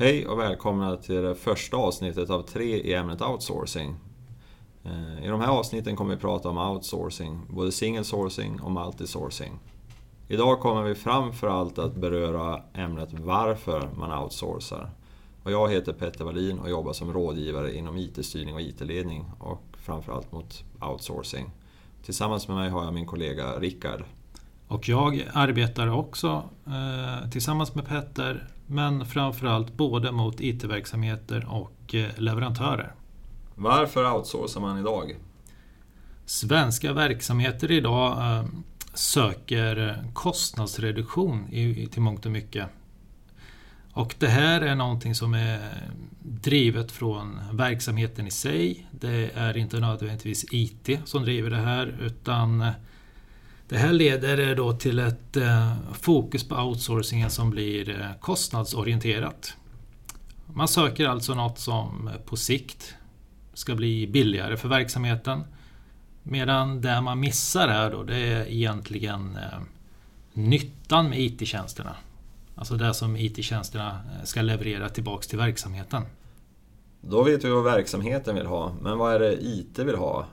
Hej och välkomna till det första avsnittet av tre i ämnet outsourcing. Eh, I de här avsnitten kommer vi prata om outsourcing, både single sourcing och multisourcing. Idag kommer vi framför allt att beröra ämnet varför man outsourcar. Och jag heter Petter Wallin och jobbar som rådgivare inom IT-styrning och IT-ledning och framförallt mot outsourcing. Tillsammans med mig har jag min kollega Rickard. Och jag arbetar också eh, tillsammans med Petter men framförallt både mot IT-verksamheter och eh, leverantörer. Varför outsourcar man idag? Svenska verksamheter idag eh, söker kostnadsreduktion i, till mångt och mycket. Och det här är någonting som är drivet från verksamheten i sig. Det är inte nödvändigtvis IT som driver det här utan det här leder då till ett eh, fokus på outsourcingen som blir eh, kostnadsorienterat. Man söker alltså något som på sikt ska bli billigare för verksamheten. Medan det man missar här då, det är egentligen eh, nyttan med IT-tjänsterna. Alltså det som IT-tjänsterna ska leverera tillbaks till verksamheten. Då vet vi vad verksamheten vill ha, men vad är det IT vill ha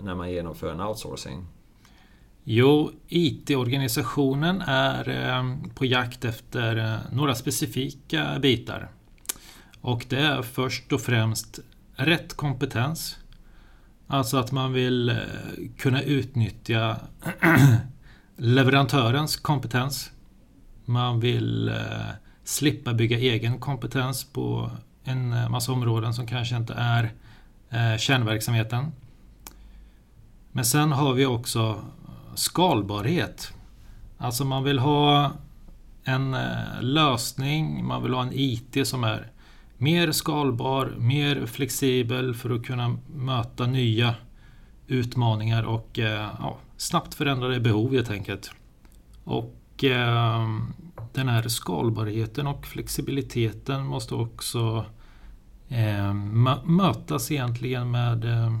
när man genomför en outsourcing? Jo, IT-organisationen är eh, på jakt efter eh, några specifika bitar. Och det är först och främst rätt kompetens. Alltså att man vill eh, kunna utnyttja leverantörens kompetens. Man vill slippa bygga egen kompetens på en massa områden som kanske inte är kärnverksamheten. Men sen har vi också skalbarhet. Alltså man vill ha en eh, lösning, man vill ha en IT som är mer skalbar, mer flexibel för att kunna möta nya utmaningar och eh, ja, snabbt förändrade behov helt enkelt. Och eh, den här skalbarheten och flexibiliteten måste också eh, mötas egentligen med eh,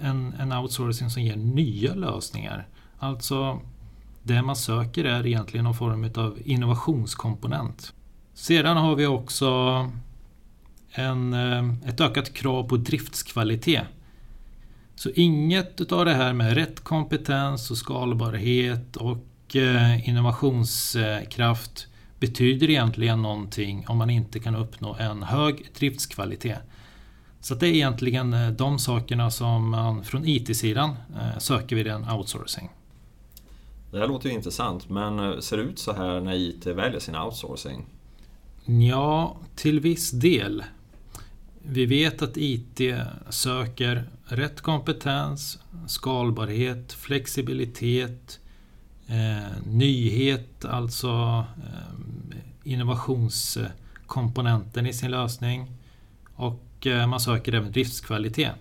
en, en outsourcing som ger nya lösningar. Alltså, det man söker är egentligen någon form av innovationskomponent. Sedan har vi också en, eh, ett ökat krav på driftskvalitet. Så inget av det här med rätt kompetens och skalbarhet och eh, innovationskraft betyder egentligen någonting om man inte kan uppnå en hög driftskvalitet. Så det är egentligen eh, de sakerna som man från IT-sidan söker vid en outsourcing. Det här låter ju intressant, men eh, ser det ut så här när IT väljer sin outsourcing? Ja, till viss del. Vi vet att IT söker rätt kompetens, skalbarhet, flexibilitet, eh, nyhet, alltså eh, innovationskomponenten i sin lösning. Och eh, man söker även driftskvalitet.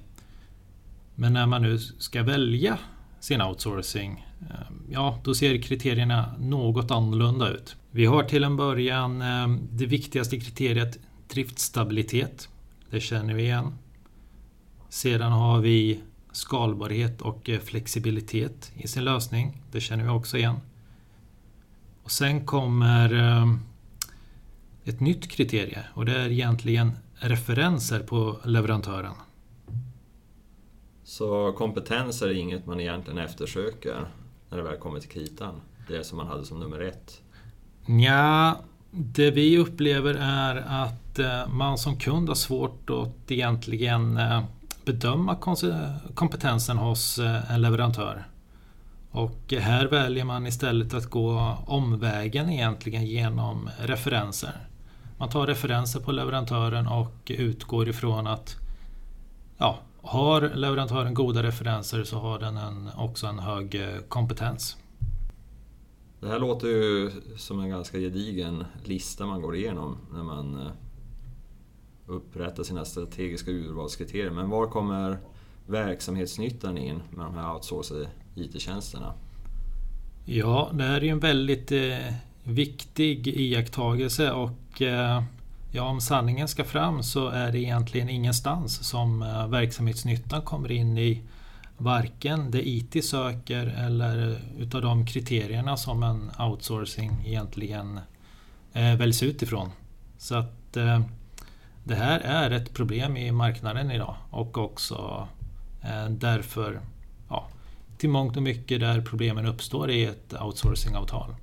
Men när man nu ska välja sin outsourcing Ehm, ja, då ser kriterierna något annorlunda ut. Vi har till en början ehm, det viktigaste kriteriet driftstabilitet. Det känner vi igen. Sedan har vi skalbarhet och eh, flexibilitet i sin lösning. Det känner vi också igen. Och sen kommer ehm, ett nytt kriterie och det är egentligen referenser på leverantören. Så kompetens är inget man egentligen eftersöker? När det väl kommer till kritan? Det som man hade som nummer ett? Ja, det vi upplever är att eh, man som kund har svårt att egentligen eh, bedöma kompetensen hos eh, en leverantör. Och här väljer man istället att gå omvägen egentligen genom referenser. Man tar referenser på leverantören och utgår ifrån att ja, har leverantören goda referenser så har den en, också en hög eh, kompetens. Det här låter ju som en ganska gedigen lista man går igenom när man eh, upprättar sina strategiska urvalskriterier. Men var kommer verksamhetsnyttan in med de här outsourcade IT-tjänsterna? Ja, det här är ju en väldigt eh, viktig iakttagelse och eh, Ja, om sanningen ska fram så är det egentligen ingenstans som eh, verksamhetsnyttan kommer in i varken det IT söker eller eh, utav de kriterierna som en outsourcing egentligen eh, väljs utifrån. Så att eh, det här är ett problem i marknaden idag och också eh, därför ja, till mångt och mycket där problemen uppstår i ett outsourcingavtal.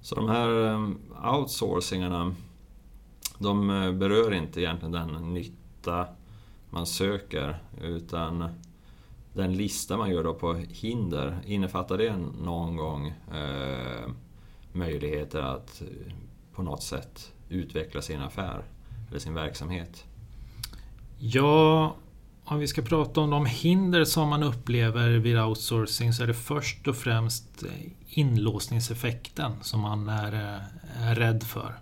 Så de här eh, outsourcingarna, de eh, berör inte egentligen den nytta man söker utan den lista man gör då på hinder, innefattar det någon gång eh, möjligheter att på något sätt utveckla sin affär eller sin verksamhet? Ja, om vi ska prata om de hinder som man upplever vid outsourcing så är det först och främst inlåsningseffekten som man är, eh, är rädd för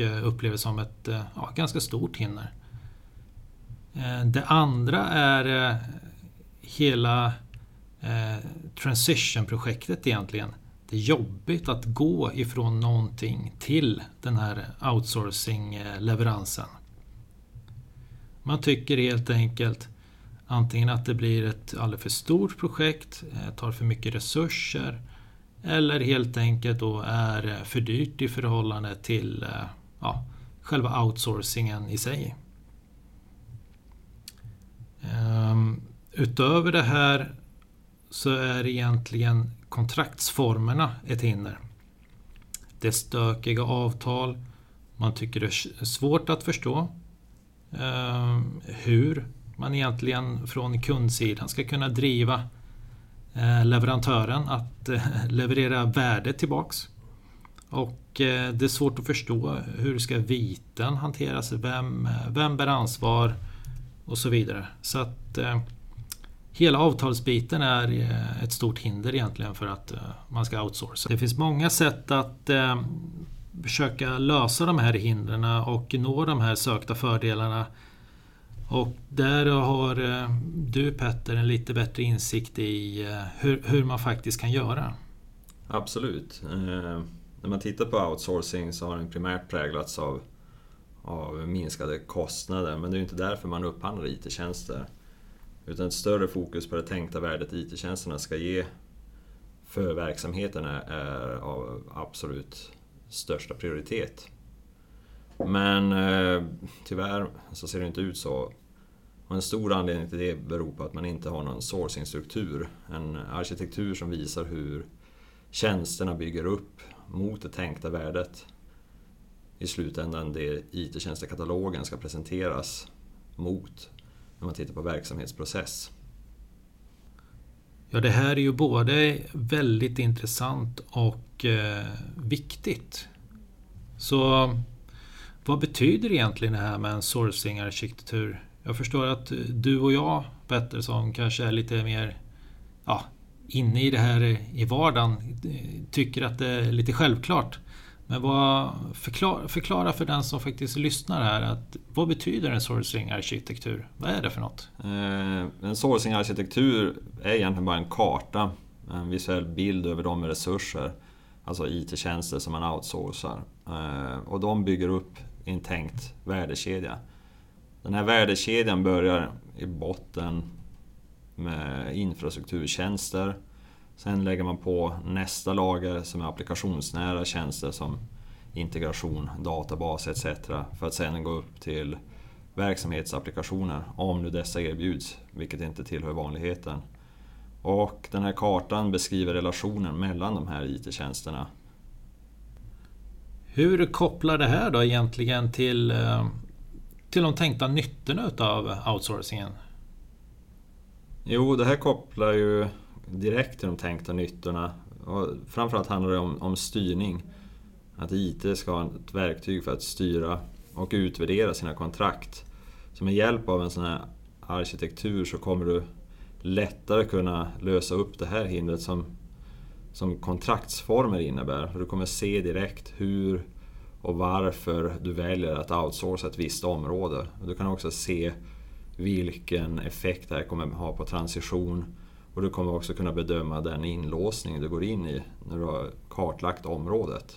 och upplever som ett eh, ja, ganska stort hinder. Eh, det andra är hela transition-projektet egentligen det är jobbigt att gå ifrån någonting till den här outsourcing-leveransen. Man tycker helt enkelt antingen att det blir ett alldeles för stort projekt, tar för mycket resurser eller helt enkelt då är för dyrt i förhållande till ja, själva outsourcingen i sig. Ehm, utöver det här så är egentligen kontraktsformerna ett hinder. Det är stökiga avtal, man tycker det är svårt att förstå ehm, hur man egentligen från kundsidan ska kunna driva eh, leverantören att eh, leverera värde tillbaks. Och eh, det är svårt att förstå hur ska viten hanteras, vem, vem bär ansvar och så vidare. Så att eh, Hela avtalsbiten är eh, ett stort hinder egentligen för att man ska outsourca. Det finns många sätt att försöka lösa de här hindren och nå de här sökta fördelarna. Och där har du Petter en lite bättre insikt i hur, hur man faktiskt kan göra. Absolut. När man tittar på outsourcing så har den primärt präglats av, av minskade kostnader. Men det är ju inte därför man upphandlar IT-tjänster. Utan ett större fokus på det tänkta värdet IT-tjänsterna ska ge för verksamheten är av absolut största prioritet. Men eh, tyvärr så ser det inte ut så. Och en stor anledning till det beror på att man inte har någon sourcingstruktur. En arkitektur som visar hur tjänsterna bygger upp mot det tänkta värdet. I slutändan det IT-tjänstekatalogen ska presenteras mot när man tittar på verksamhetsprocess. Ja, det här är ju både väldigt intressant och eh, viktigt. Så vad betyder egentligen det här med en sourcing-arkitektur? Jag förstår att du och jag, Petter, som kanske är lite mer ja, inne i det här eh, i vardagen, eh, tycker att det är lite självklart. Men vad, förklara, förklara för den som faktiskt lyssnar här, att, vad betyder en sourcing-arkitektur? Vad är det för något? Eh, en sourcing-arkitektur är egentligen bara en karta, en visuell bild över de resurser, alltså IT-tjänster som man outsourcar. Och de bygger upp en tänkt värdekedja. Den här värdekedjan börjar i botten med infrastrukturtjänster, Sen lägger man på nästa lager som är applikationsnära tjänster som integration, databas etc. För att sen gå upp till verksamhetsapplikationer, om nu dessa erbjuds, vilket inte tillhör vanligheten. Och den här kartan beskriver relationen mellan de här IT-tjänsterna. Hur kopplar det här då egentligen till, eh, till de tänkta nyttorna utav outsourcingen? Jo, det här kopplar ju direkt till de tänkta nyttorna. Och framförallt handlar det om, om styrning. Att IT ska ha ett verktyg för att styra och utvärdera sina kontrakt. Så med hjälp av en sån här arkitektur så kommer du lättare kunna lösa upp det här hindret som, som kontraktsformer innebär. du kommer se direkt hur och varför du väljer att outsourca ett visst område. Du kan också se vilken effekt det här kommer ha på transition och du kommer också kunna bedöma den inlåsning du går in i när du har kartlagt området.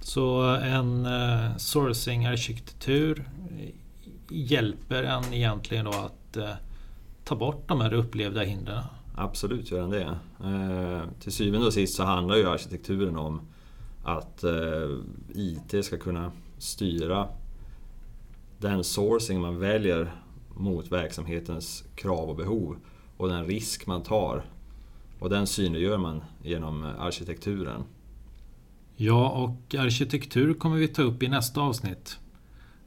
Så en eh, sourcing-arkitektur hjälper en egentligen då att eh, ta bort de här upplevda hindren? Absolut gör den det. Eh, till syvende och sist så handlar ju arkitekturen om att eh, IT ska kunna styra den sourcing man väljer mot verksamhetens krav och behov och den risk man tar. Och den synliggör man genom arkitekturen. Ja, och arkitektur kommer vi ta upp i nästa avsnitt.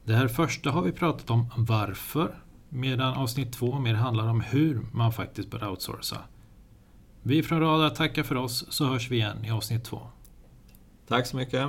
Det här första har vi pratat om varför, medan avsnitt två mer handlar om hur man faktiskt bör outsourca. Vi från Radar tackar för oss, så hörs vi igen i avsnitt två. Tack så mycket!